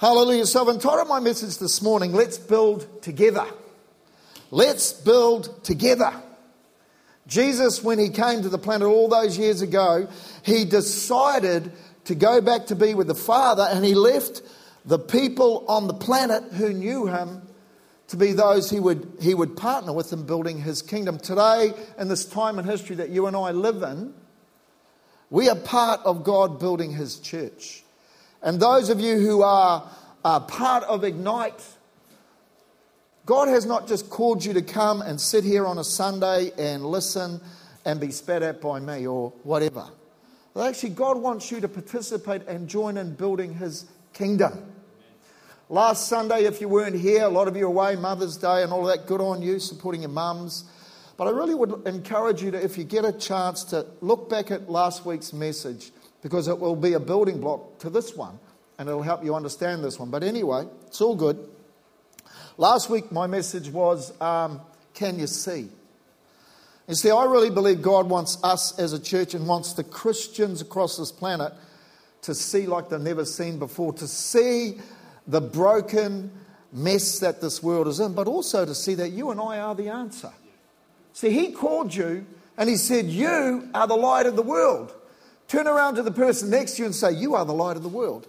Hallelujah. So I've entitled my message this morning, Let's Build Together. Let's build together. Jesus, when he came to the planet all those years ago, he decided to go back to be with the Father and he left the people on the planet who knew him to be those he would, he would partner with in building his kingdom. Today, in this time in history that you and I live in, we are part of God building his church. And those of you who are, are part of Ignite, God has not just called you to come and sit here on a Sunday and listen and be spat at by me or whatever. But actually, God wants you to participate and join in building his kingdom. Last Sunday, if you weren't here, a lot of you away, Mother's Day and all that, good on you, supporting your mums. But I really would encourage you to, if you get a chance, to look back at last week's message because it will be a building block to this one and it'll help you understand this one. But anyway, it's all good. Last week, my message was um, Can you see? You see, I really believe God wants us as a church and wants the Christians across this planet to see like they've never seen before, to see the broken mess that this world is in, but also to see that you and I are the answer. See, He called you and He said, You are the light of the world. Turn around to the person next to you and say, You are the light of the world.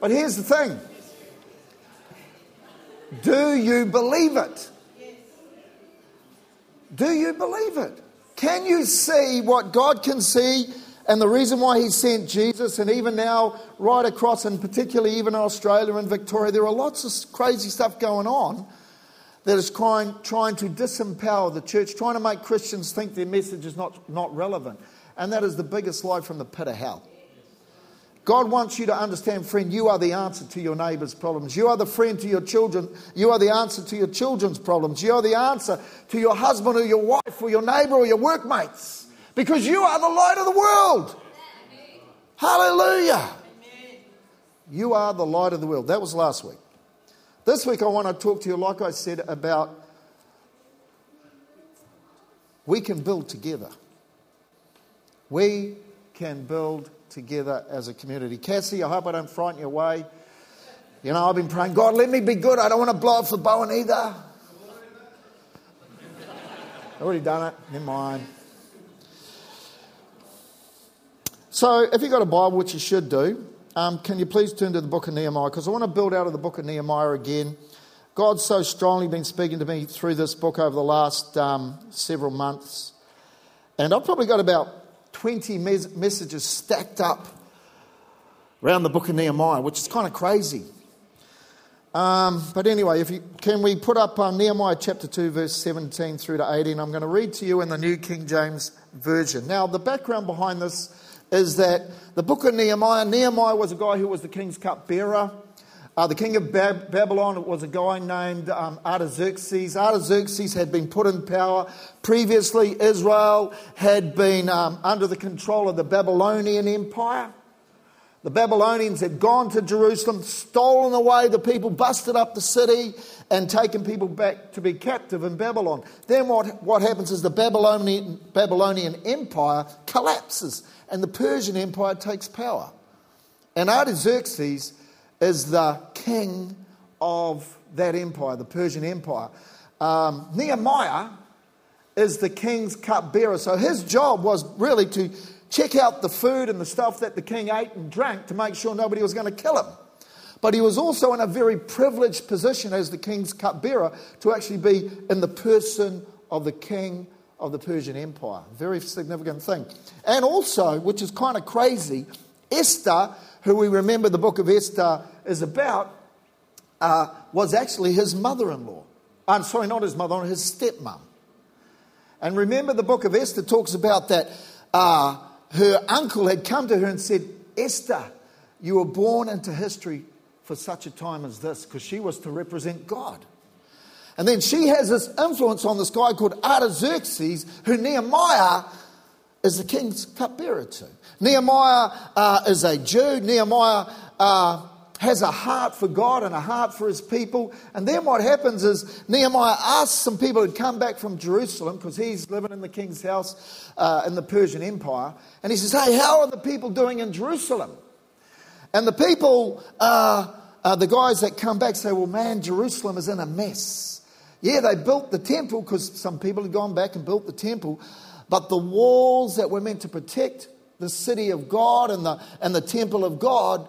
But here's the thing do you believe it? Do you believe it? Can you see what God can see and the reason why He sent Jesus? And even now, right across, and particularly even in Australia and Victoria, there are lots of crazy stuff going on that is trying, trying to disempower the church, trying to make Christians think their message is not, not relevant. And that is the biggest lie from the pit of hell. God wants you to understand, friend, you are the answer to your neighbor's problems. You are the friend to your children. You are the answer to your children's problems. You are the answer to your husband or your wife or your neighbor or your workmates. Because you are the light of the world. Hallelujah. You are the light of the world. That was last week. This week I want to talk to you, like I said, about we can build together. We can build together as a community. Cassie, I hope I don't frighten you away. You know, I've been praying, God, let me be good. I don't want to blow up for Bowen either. I've already done it. Never mind. So, if you've got a Bible, which you should do, um, can you please turn to the book of Nehemiah? Because I want to build out of the book of Nehemiah again. God's so strongly been speaking to me through this book over the last um, several months. And I've probably got about 20 mes- messages stacked up around the book of Nehemiah, which is kind of crazy. Um, but anyway, if you, can we put up uh, Nehemiah chapter 2, verse 17 through to 18? I'm going to read to you in the New King James Version. Now, the background behind this is that the book of Nehemiah, Nehemiah was a guy who was the king's cupbearer. Uh, the king of Bab- Babylon was a guy named um, Artaxerxes. Artaxerxes had been put in power. Previously, Israel had been um, under the control of the Babylonian Empire. The Babylonians had gone to Jerusalem, stolen away the people, busted up the city, and taken people back to be captive in Babylon. Then what, what happens is the Babylonian, Babylonian Empire collapses, and the Persian Empire takes power. And Artaxerxes is the king of that empire, the Persian Empire. Um, Nehemiah is the king's cupbearer. So his job was really to check out the food and the stuff that the king ate and drank to make sure nobody was going to kill him. But he was also in a very privileged position as the king's cupbearer to actually be in the person of the king of the Persian Empire. Very significant thing. And also, which is kind of crazy, Esther who we remember the book of Esther is about, uh, was actually his mother in law. I'm sorry, not his mother, his stepmom. And remember, the book of Esther talks about that uh, her uncle had come to her and said, Esther, you were born into history for such a time as this, because she was to represent God. And then she has this influence on this guy called Artaxerxes, who Nehemiah is the king's cupbearer to. Nehemiah uh, is a Jew. Nehemiah uh, has a heart for God and a heart for his people. And then what happens is Nehemiah asks some people to come back from Jerusalem because he's living in the king's house uh, in the Persian Empire. And he says, Hey, how are the people doing in Jerusalem? And the people, uh, uh, the guys that come back say, Well, man, Jerusalem is in a mess. Yeah, they built the temple because some people had gone back and built the temple, but the walls that were meant to protect the city of God and the, and the temple of God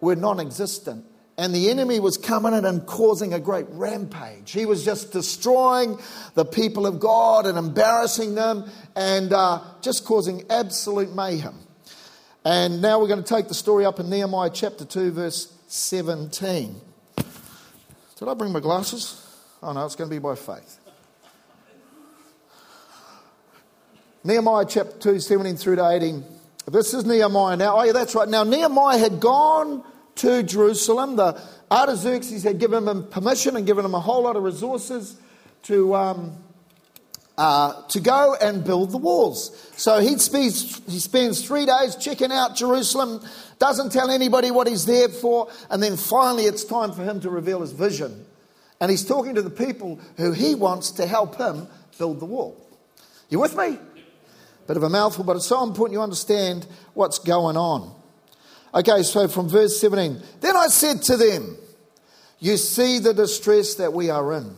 were non existent. And the enemy was coming in and causing a great rampage. He was just destroying the people of God and embarrassing them and uh, just causing absolute mayhem. And now we're going to take the story up in Nehemiah chapter 2, verse 17. Did I bring my glasses? Oh no, it's going to be by faith. Nehemiah chapter 2, 17 through to 18. This is Nehemiah now. Oh, yeah, that's right. Now, Nehemiah had gone to Jerusalem. The Artaxerxes had given him permission and given him a whole lot of resources to, um, uh, to go and build the walls. So he spends, he spends three days checking out Jerusalem, doesn't tell anybody what he's there for, and then finally it's time for him to reveal his vision. And he's talking to the people who he wants to help him build the wall. You with me? Bit of a mouthful, but it's so important you understand what's going on. Okay, so from verse 17. Then I said to them, You see the distress that we are in,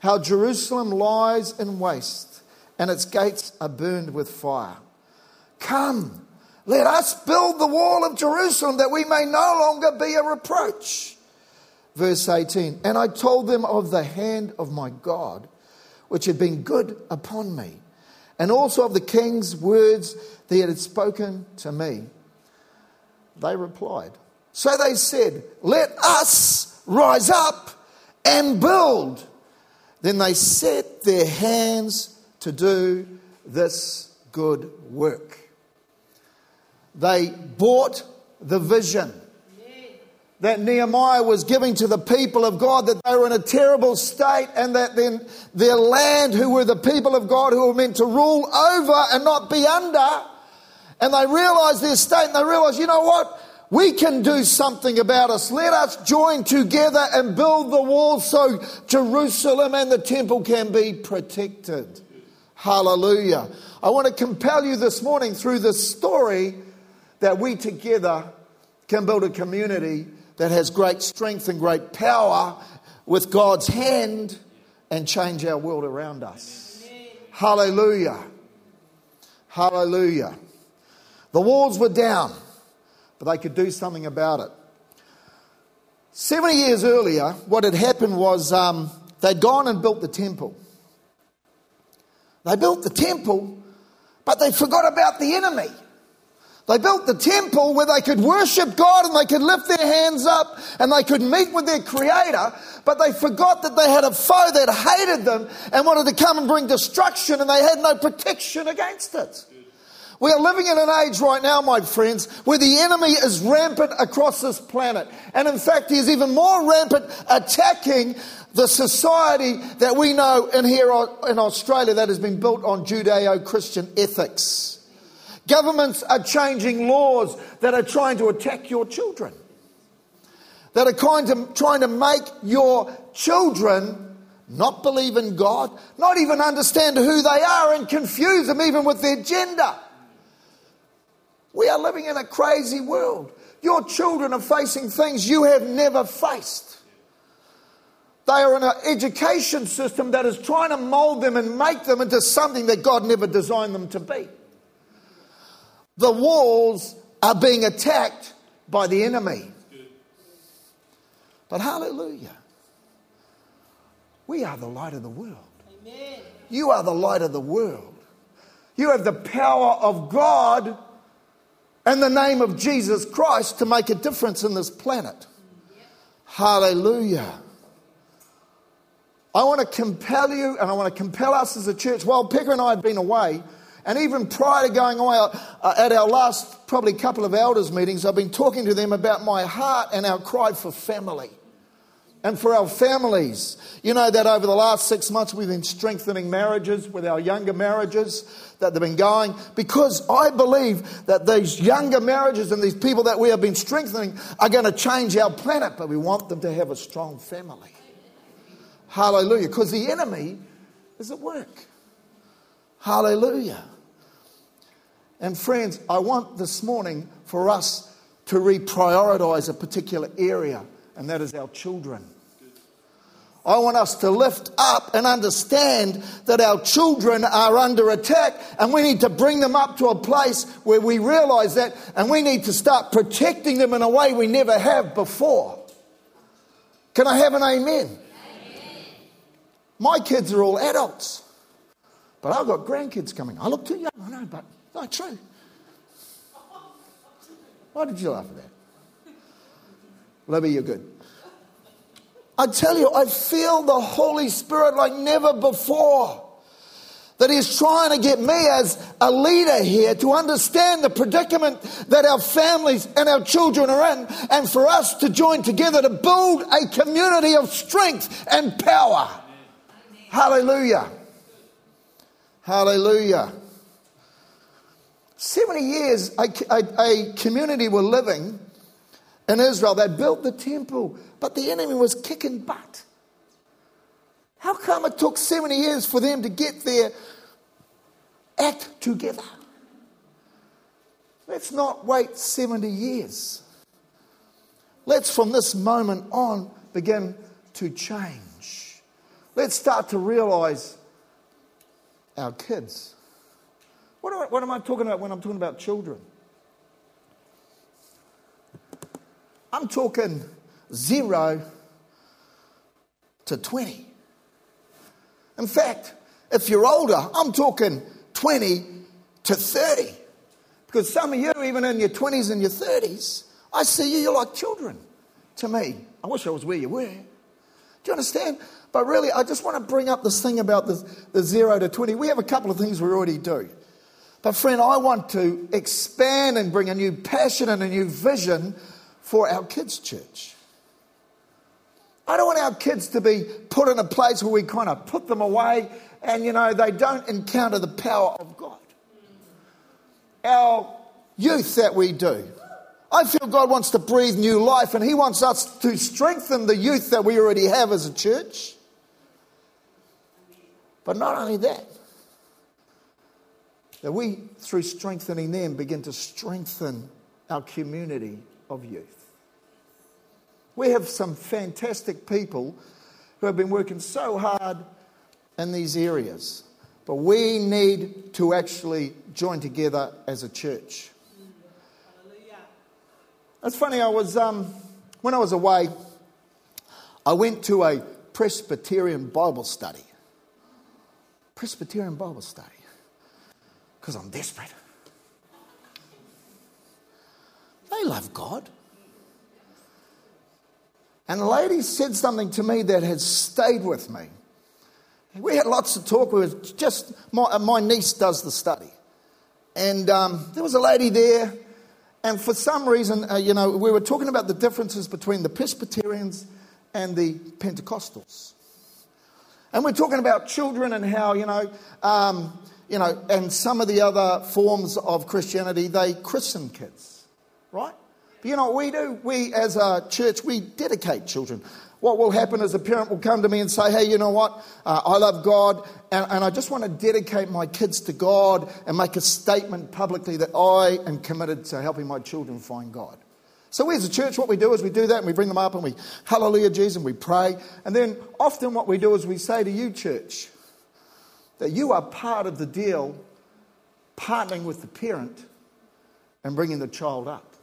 how Jerusalem lies in waste, and its gates are burned with fire. Come, let us build the wall of Jerusalem that we may no longer be a reproach. Verse 18 And I told them of the hand of my God, which had been good upon me, and also of the king's words that he had spoken to me. They replied. So they said, Let us rise up and build. Then they set their hands to do this good work. They bought the vision that Nehemiah was giving to the people of God, that they were in a terrible state, and that then their land, who were the people of God who were meant to rule over and not be under, and they realized their state and they realized, you know what? We can do something about us. Let us join together and build the wall so Jerusalem and the temple can be protected. Hallelujah. I want to compel you this morning through this story that we together can build a community that has great strength and great power with God's hand and change our world around us. Hallelujah. Hallelujah. The walls were down, but they could do something about it. 70 years earlier, what had happened was um, they'd gone and built the temple. They built the temple, but they forgot about the enemy. They built the temple where they could worship God and they could lift their hands up and they could meet with their Creator, but they forgot that they had a foe that hated them and wanted to come and bring destruction and they had no protection against it. We are living in an age right now, my friends, where the enemy is rampant across this planet. And in fact, he is even more rampant attacking the society that we know in here in Australia that has been built on Judeo Christian ethics. Governments are changing laws that are trying to attack your children, that are trying to, trying to make your children not believe in God, not even understand who they are, and confuse them even with their gender. We are living in a crazy world. Your children are facing things you have never faced. They are in an education system that is trying to mold them and make them into something that God never designed them to be. The walls are being attacked by the enemy. But hallelujah. We are the light of the world. Amen. You are the light of the world. You have the power of God and the name of Jesus Christ to make a difference in this planet. Hallelujah. I want to compel you and I want to compel us as a church. While Pekka and I had been away, and even prior to going away, uh, at our last probably couple of elders' meetings, I've been talking to them about my heart and our cry for family. and for our families. You know that over the last six months we've been strengthening marriages with our younger marriages that they've been going because I believe that these younger marriages and these people that we have been strengthening are going to change our planet, but we want them to have a strong family. Hallelujah. Because the enemy is at work. Hallelujah. And friends, I want this morning for us to reprioritize a particular area, and that is our children. I want us to lift up and understand that our children are under attack and we need to bring them up to a place where we realize that and we need to start protecting them in a way we never have before. Can I have an amen? amen. My kids are all adults, but I've got grandkids coming. I look too young, I know, but not true. Why did you laugh at that? Libby, you're good. I tell you, I feel the Holy Spirit like never before. That He's trying to get me as a leader here to understand the predicament that our families and our children are in, and for us to join together to build a community of strength and power. Amen. Hallelujah. Hallelujah. 70 years, a, a, a community were living in Israel. They built the temple, but the enemy was kicking butt. How come it took 70 years for them to get their act together? Let's not wait 70 years. Let's, from this moment on, begin to change. Let's start to realize our kids. What am, I, what am I talking about when I'm talking about children? I'm talking zero to 20. In fact, if you're older, I'm talking 20 to 30. Because some of you, even in your 20s and your 30s, I see you, you're like children to me. I wish I was where you were. Do you understand? But really, I just want to bring up this thing about the, the zero to 20. We have a couple of things we already do. But, friend, I want to expand and bring a new passion and a new vision for our kids' church. I don't want our kids to be put in a place where we kind of put them away and, you know, they don't encounter the power of God. Our youth that we do. I feel God wants to breathe new life and He wants us to strengthen the youth that we already have as a church. But not only that, that we, through strengthening them, begin to strengthen our community of youth. We have some fantastic people who have been working so hard in these areas, but we need to actually join together as a church. It's funny, I was, um, when I was away, I went to a Presbyterian Bible study. Presbyterian Bible study. Because I'm desperate. They love God. And the lady said something to me that has stayed with me. We had lots of talk. We were just my, uh, my niece does the study, and um, there was a lady there, and for some reason, uh, you know, we were talking about the differences between the Presbyterians and the Pentecostals, and we're talking about children and how you know, um, you know, and some of the other forms of Christianity they christen kids, right? But you know what we do? We, as a church, we dedicate children. What will happen is a parent will come to me and say, Hey, you know what? Uh, I love God, and, and I just want to dedicate my kids to God and make a statement publicly that I am committed to helping my children find God. So, we as a church, what we do is we do that and we bring them up and we, Hallelujah, Jesus, and we pray. And then often what we do is we say to you, church, that you are part of the deal, partnering with the parent and bringing the child up.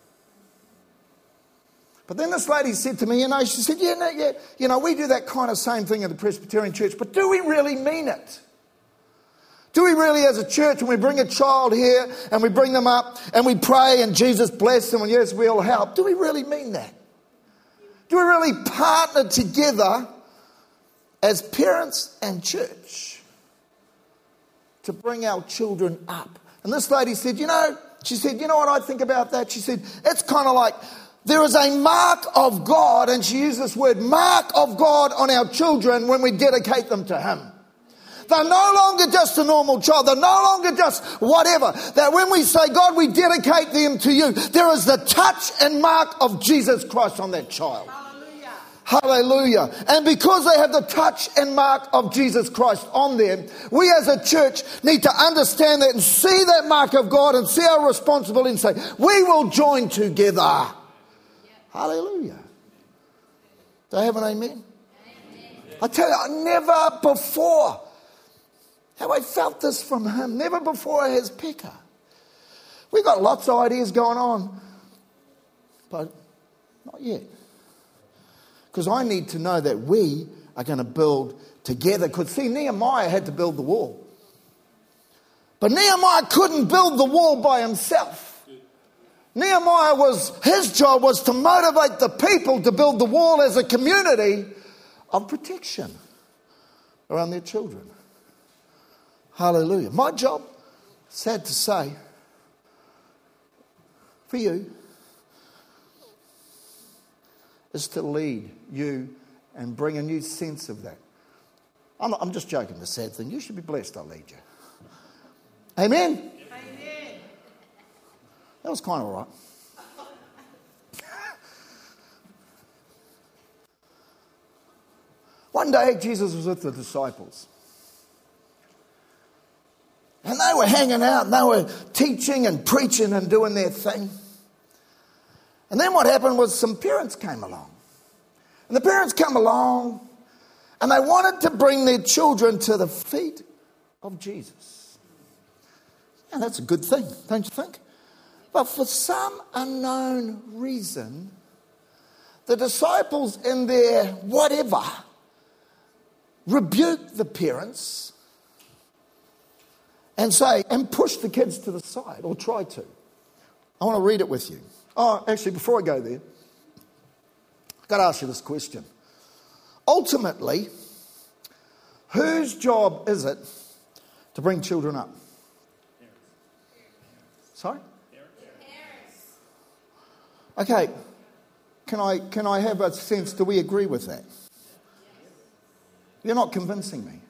But then this lady said to me, you know, she said, yeah, no, yeah, you know, we do that kind of same thing in the Presbyterian church, but do we really mean it? Do we really, as a church, when we bring a child here and we bring them up and we pray and Jesus bless them and yes, we'll help, do we really mean that? Do we really partner together as parents and church to bring our children up? And this lady said, you know, she said, you know what I think about that? She said, it's kind of like There is a mark of God, and she used this word, mark of God on our children when we dedicate them to Him. They're no longer just a normal child. They're no longer just whatever. That when we say, God, we dedicate them to you, there is the touch and mark of Jesus Christ on that child. Hallelujah. And because they have the touch and mark of Jesus Christ on them, we as a church need to understand that and see that mark of God and see our responsibility and say, we will join together. Hallelujah. Do I have an amen? amen? I tell you, I never before have I felt this from him. Never before has Pekka. We've got lots of ideas going on, but not yet. Because I need to know that we are going to build together. Because, see, Nehemiah had to build the wall. But Nehemiah couldn't build the wall by himself. Nehemiah was, his job was to motivate the people to build the wall as a community of protection around their children. Hallelujah. My job, sad to say, for you, is to lead you and bring a new sense of that. I'm, I'm just joking, the sad thing. You should be blessed, I'll lead you. Amen? Amen. That was kind of all right. One day, Jesus was with the disciples. And they were hanging out and they were teaching and preaching and doing their thing. And then what happened was some parents came along. And the parents come along and they wanted to bring their children to the feet of Jesus. And that's a good thing, don't you think? But for some unknown reason, the disciples, in their whatever, rebuked the parents and say, and push the kids to the side, or try to. I want to read it with you. Oh, actually, before I go there, I've got to ask you this question. Ultimately, whose job is it to bring children up? Sorry? Okay, can I, can I have a sense, do we agree with that? You're not convincing me.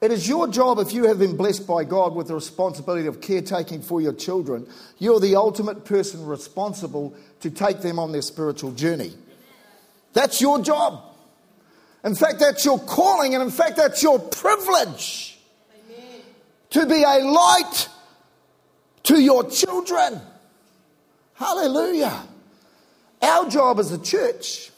It is your job, if you have been blessed by God with the responsibility of caretaking for your children, you're the ultimate person responsible to take them on their spiritual journey. That's your job. In fact, that's your calling, and in fact, that's your privilege to be a light to your children. Hallelujah. Our job as a church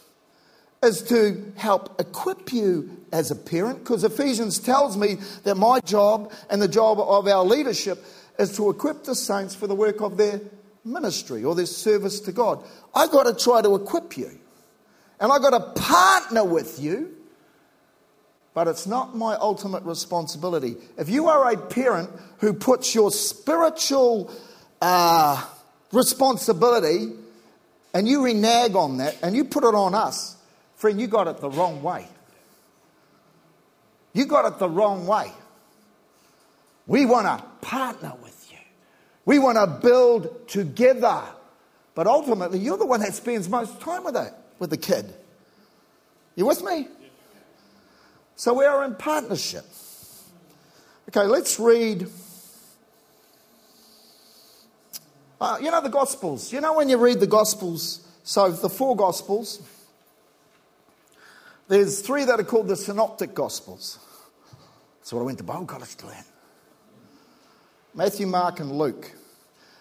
is to help equip you as a parent because Ephesians tells me that my job and the job of our leadership is to equip the saints for the work of their ministry or their service to God. I've got to try to equip you and I've got to partner with you, but it's not my ultimate responsibility. If you are a parent who puts your spiritual uh, responsibility and you renege on that and you put it on us, Friend, you got it the wrong way. You got it the wrong way. We want to partner with you. We want to build together. But ultimately, you're the one that spends most time with it, with the kid. You with me? So we are in partnership. Okay, let's read. Uh, you know the Gospels. You know when you read the Gospels, so the four Gospels, there's three that are called the Synoptic Gospels. That's what I went to Bible college to learn. Matthew, Mark, and Luke.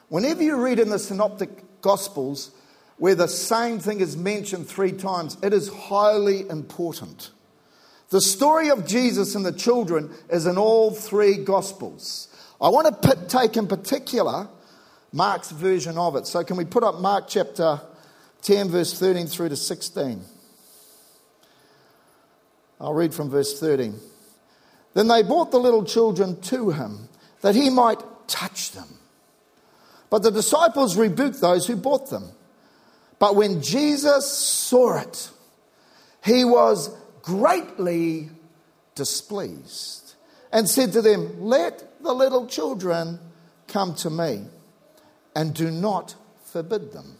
Whenever you read in the Synoptic Gospels where the same thing is mentioned three times, it is highly important. The story of Jesus and the children is in all three Gospels. I want to take in particular Mark's version of it. So, can we put up Mark chapter 10, verse 13 through to 16? I'll read from verse 13. Then they brought the little children to him that he might touch them. But the disciples rebuked those who brought them. But when Jesus saw it, he was greatly displeased and said to them, Let the little children come to me, and do not forbid them.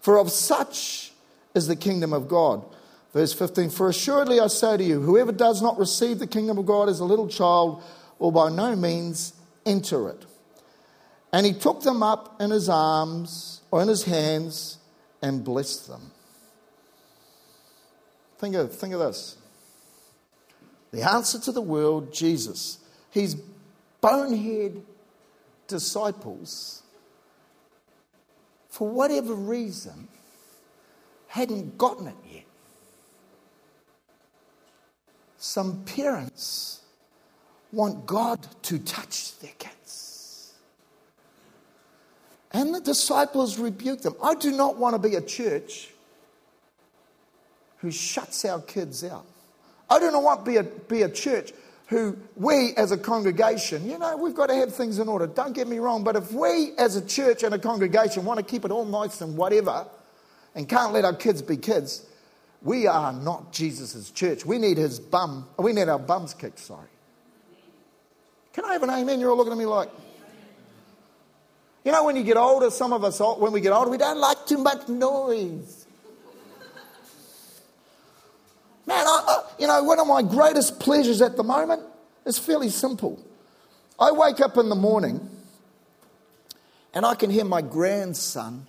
For of such is the kingdom of God. Verse 15 For assuredly I say to you, whoever does not receive the kingdom of God as a little child will by no means enter it. And he took them up in his arms or in his hands and blessed them. Think of, think of this. The answer to the world, Jesus. His bonehead disciples, for whatever reason, hadn't gotten it yet. Some parents want God to touch their kids. And the disciples rebuke them. I do not want to be a church who shuts our kids out. I do not want to be a, be a church who we as a congregation, you know, we've got to have things in order. Don't get me wrong, but if we as a church and a congregation want to keep it all nice and whatever and can't let our kids be kids, we are not Jesus' church. We need his bum, we need our bums kicked, sorry. Can I have an amen? You're all looking at me like, you know, when you get older, some of us, when we get older, we don't like too much noise. Man, I, I, you know, one of my greatest pleasures at the moment is fairly simple. I wake up in the morning and I can hear my grandson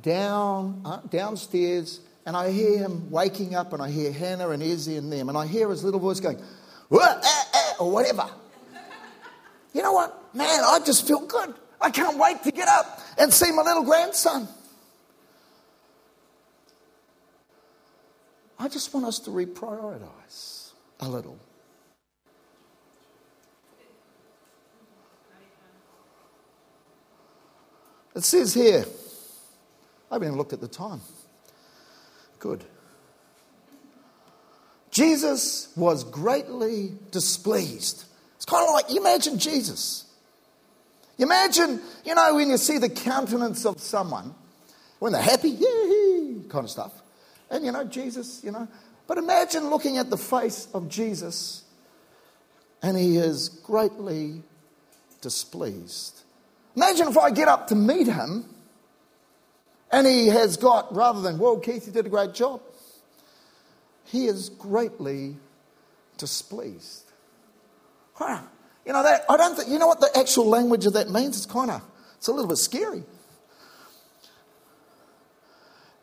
down uh, downstairs, and I hear him waking up, and I hear Hannah and Izzy and them, and I hear his little voice going, ah, ah, or whatever. You know what, man? I just feel good. I can't wait to get up and see my little grandson. I just want us to reprioritize a little. It says here, I haven't even looked at the time. Good. Jesus was greatly displeased. It's kind of like, you imagine Jesus. You imagine, you know, when you see the countenance of someone, when they're happy, yeah, kind of stuff. And, you know, Jesus, you know. But imagine looking at the face of Jesus and he is greatly displeased. Imagine if I get up to meet him and he has got, rather than, well, Keith, you did a great job, he is greatly displeased. Huh. You know, that, I don't think, you know what the actual language of that means? It's kind of, it's a little bit scary.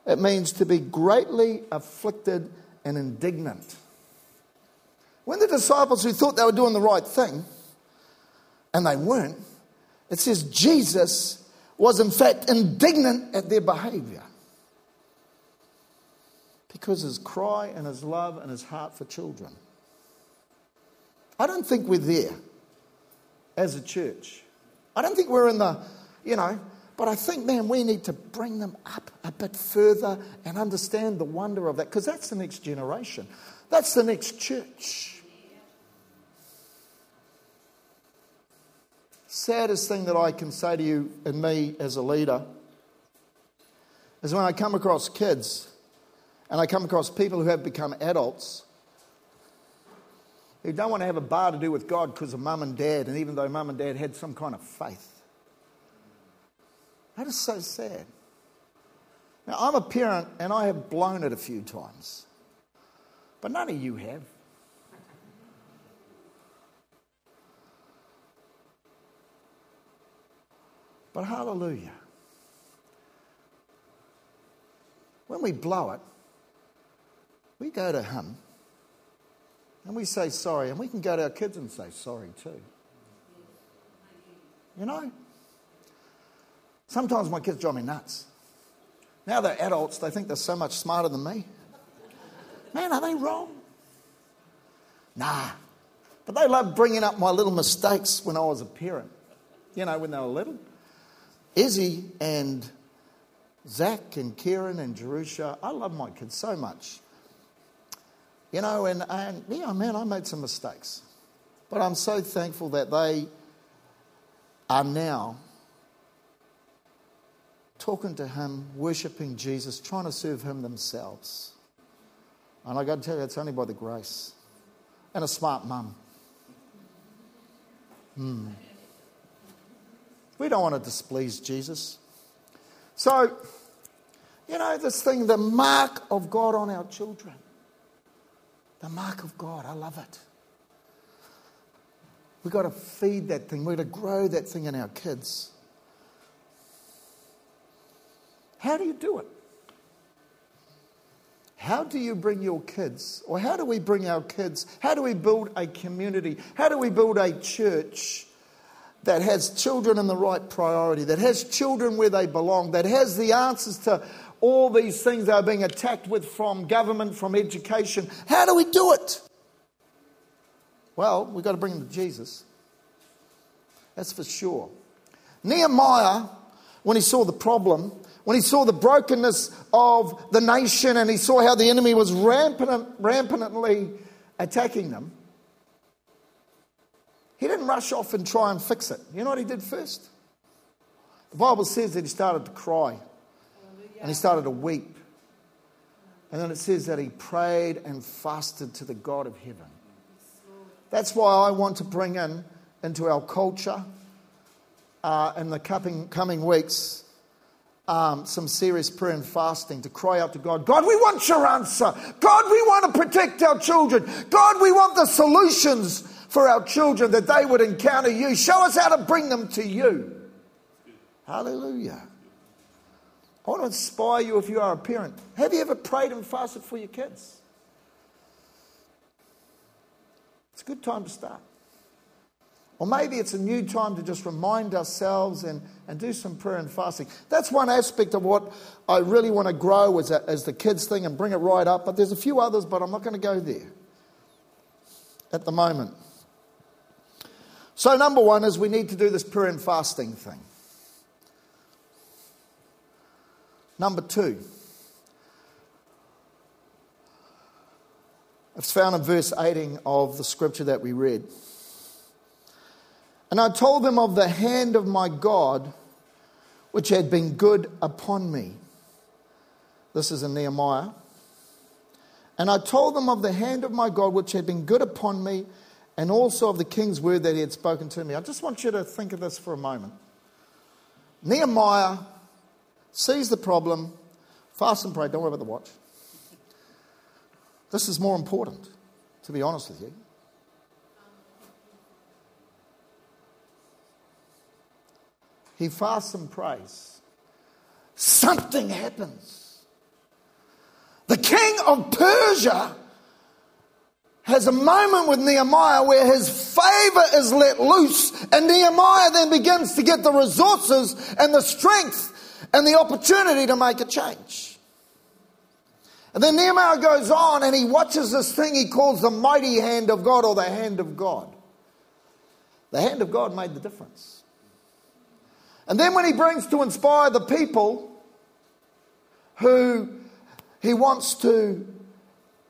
It means to be greatly afflicted and indignant. When the disciples who thought they were doing the right thing, and they weren't, it says Jesus was in fact indignant at their behavior. Because his cry and his love and his heart for children. I don't think we're there as a church. I don't think we're in the, you know, but I think, man, we need to bring them up a bit further and understand the wonder of that because that's the next generation. That's the next church. Saddest thing that I can say to you and me as a leader is when I come across kids and I come across people who have become adults who don't want to have a bar to do with God because of mum and dad, and even though mum and dad had some kind of faith. That is so sad. Now, I'm a parent and I have blown it a few times, but none of you have. But hallelujah. When we blow it, we go to Him and we say sorry, and we can go to our kids and say sorry too. You know? Sometimes my kids drive me nuts. Now they're adults, they think they're so much smarter than me. Man, are they wrong? Nah. But they love bringing up my little mistakes when I was a parent. You know, when they were little. Izzy and Zach and Kieran and Jerusha, I love my kids so much. You know, and, and yeah, man, I made some mistakes. But I'm so thankful that they are now talking to Him, worshipping Jesus, trying to serve Him themselves. And I got to tell you, it's only by the grace and a smart mum. Hmm. We don't want to displease Jesus. So, you know, this thing, the mark of God on our children. The mark of God. I love it. We've got to feed that thing. We've got to grow that thing in our kids. How do you do it? How do you bring your kids, or how do we bring our kids? How do we build a community? How do we build a church that has children in the right priority, that has children where they belong, that has the answers to all these things they are being attacked with from government, from education? How do we do it? Well, we've got to bring them to Jesus. That's for sure. Nehemiah, when he saw the problem, when he saw the brokenness of the nation and he saw how the enemy was rampant, rampantly attacking them, he didn't rush off and try and fix it. You know what he did first? The Bible says that he started to cry and he started to weep. And then it says that he prayed and fasted to the God of heaven. That's why I want to bring in into our culture uh, in the coming, coming weeks um, some serious prayer and fasting to cry out to God God, we want your answer. God, we want to protect our children. God, we want the solutions for our children that they would encounter you. Show us how to bring them to you. Hallelujah. I want to inspire you if you are a parent. Have you ever prayed and fasted for your kids? It's a good time to start. Or maybe it's a new time to just remind ourselves and, and do some prayer and fasting. That's one aspect of what I really want to grow as, a, as the kids thing and bring it right up. But there's a few others, but I'm not going to go there at the moment. So, number one is we need to do this prayer and fasting thing. Number two, it's found in verse 18 of the scripture that we read. And I told them of the hand of my God, which had been good upon me. This is in Nehemiah. And I told them of the hand of my God, which had been good upon me, and also of the king's word that he had spoken to me. I just want you to think of this for a moment. Nehemiah sees the problem, fast and pray, don't worry about the watch. This is more important, to be honest with you. He fasts and prays. Something happens. The king of Persia has a moment with Nehemiah where his favor is let loose, and Nehemiah then begins to get the resources and the strength and the opportunity to make a change. And then Nehemiah goes on and he watches this thing he calls the mighty hand of God or the hand of God. The hand of God made the difference. And then when he brings to inspire the people who he wants to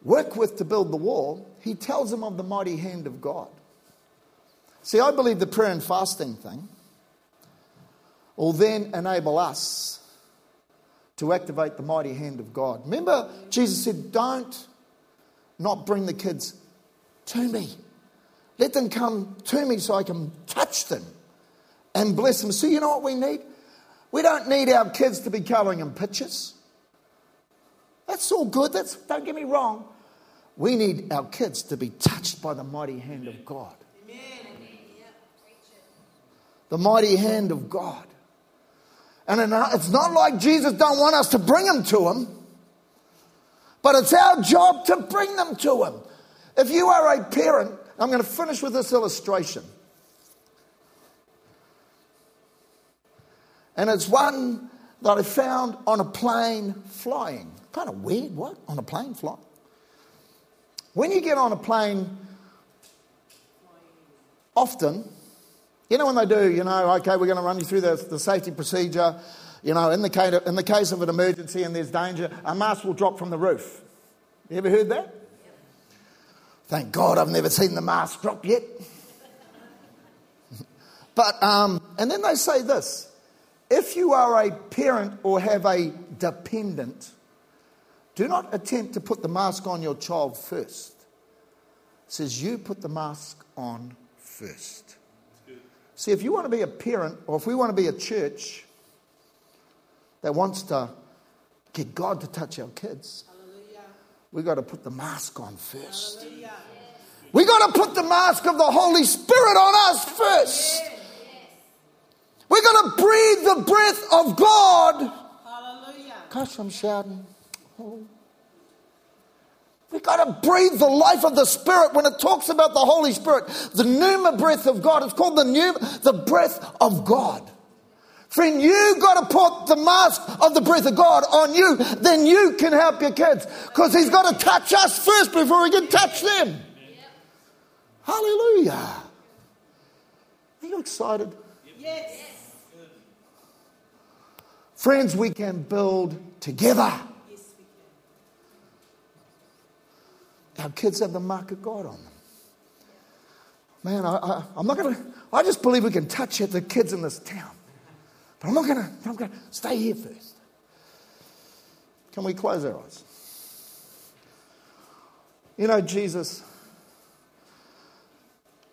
work with to build the wall, he tells them of the mighty hand of God. See, I believe the prayer and fasting thing will then enable us to activate the mighty hand of God. Remember, Jesus said, Don't not bring the kids to me. Let them come to me so I can touch them and bless them. So, you know what we need? We don't need our kids to be colouring in pictures. That's all good. That's, don't get me wrong. We need our kids to be touched by the mighty hand of God. The mighty hand of God. And it's not like Jesus don't want us to bring them to him, but it's our job to bring them to him. If you are a parent, I'm going to finish with this illustration. And it's one that I found on a plane flying. Kind of weird, what? On a plane flying? When you get on a plane, often, you know, when they do, you know, okay, we're going to run you through the, the safety procedure. You know, in the, case of, in the case of an emergency and there's danger, a mask will drop from the roof. You ever heard that? Thank God I've never seen the mask drop yet. but, um, and then they say this if you are a parent or have a dependent, do not attempt to put the mask on your child first. It says you put the mask on first. See, if you want to be a parent, or if we want to be a church that wants to get God to touch our kids, we've got to put the mask on first. We've got to put the mask of the Holy Spirit on us first. We've got to breathe the breath of God. Gosh, I'm shouting. We've got to breathe the life of the Spirit. When it talks about the Holy Spirit, the pneuma breath of God, it's called the pneuma, the breath of God. Friend, you got to put the mask of the breath of God on you, then you can help your kids. Because He's got to touch us first before He can touch them. Yep. Hallelujah. Are you excited? Yes. Friends, we can build together. Our kids have the mark of God on them. Man, I, am not going to, I just believe we can touch it, the kids in this town. But I'm not going to, I'm going to stay here first. Can we close our eyes? You know, Jesus,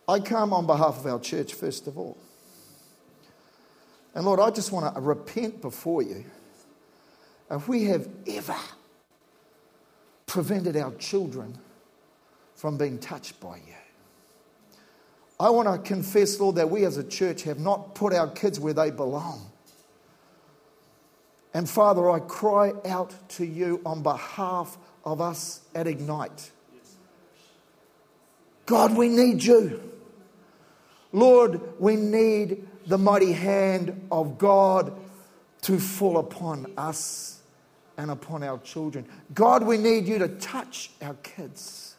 I come on behalf of our church first of all. And Lord, I just want to repent before you if we have ever prevented our children from being touched by you. I want to confess, Lord, that we as a church have not put our kids where they belong. And Father, I cry out to you on behalf of us at Ignite. God, we need you. Lord, we need the mighty hand of God to fall upon us and upon our children. God, we need you to touch our kids.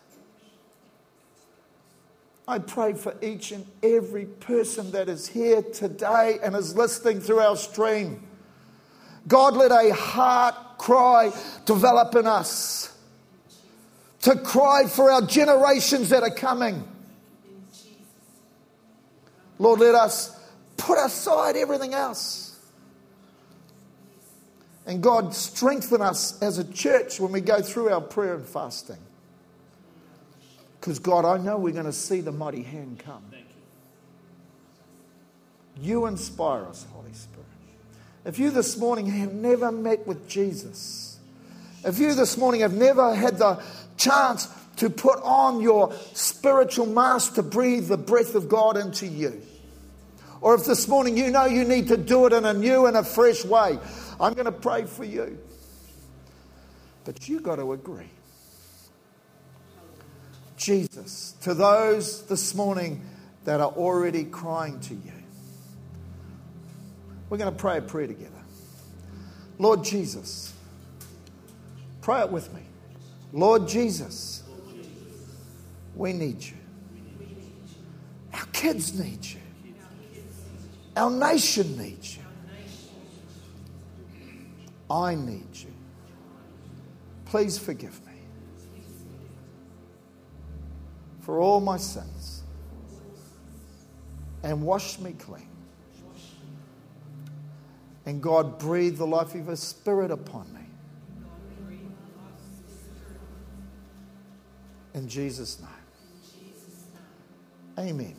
I pray for each and every person that is here today and is listening through our stream. God, let a heart cry develop in us to cry for our generations that are coming. Lord, let us put aside everything else. And God, strengthen us as a church when we go through our prayer and fasting. Because, God, I know we're going to see the mighty hand come. You inspire us, Holy Spirit. If you this morning have never met with Jesus, if you this morning have never had the chance to put on your spiritual mask to breathe the breath of God into you, or if this morning you know you need to do it in a new and a fresh way, I'm going to pray for you. But you've got to agree. Jesus to those this morning that are already crying to you. We're going to pray a prayer together. Lord Jesus, pray it with me. Lord Jesus, we need you. Our kids need you. Our nation needs you. I need you. Please forgive me. For all my sins and wash me clean. And God breathed the life of His Spirit upon me. In Jesus' name. Amen.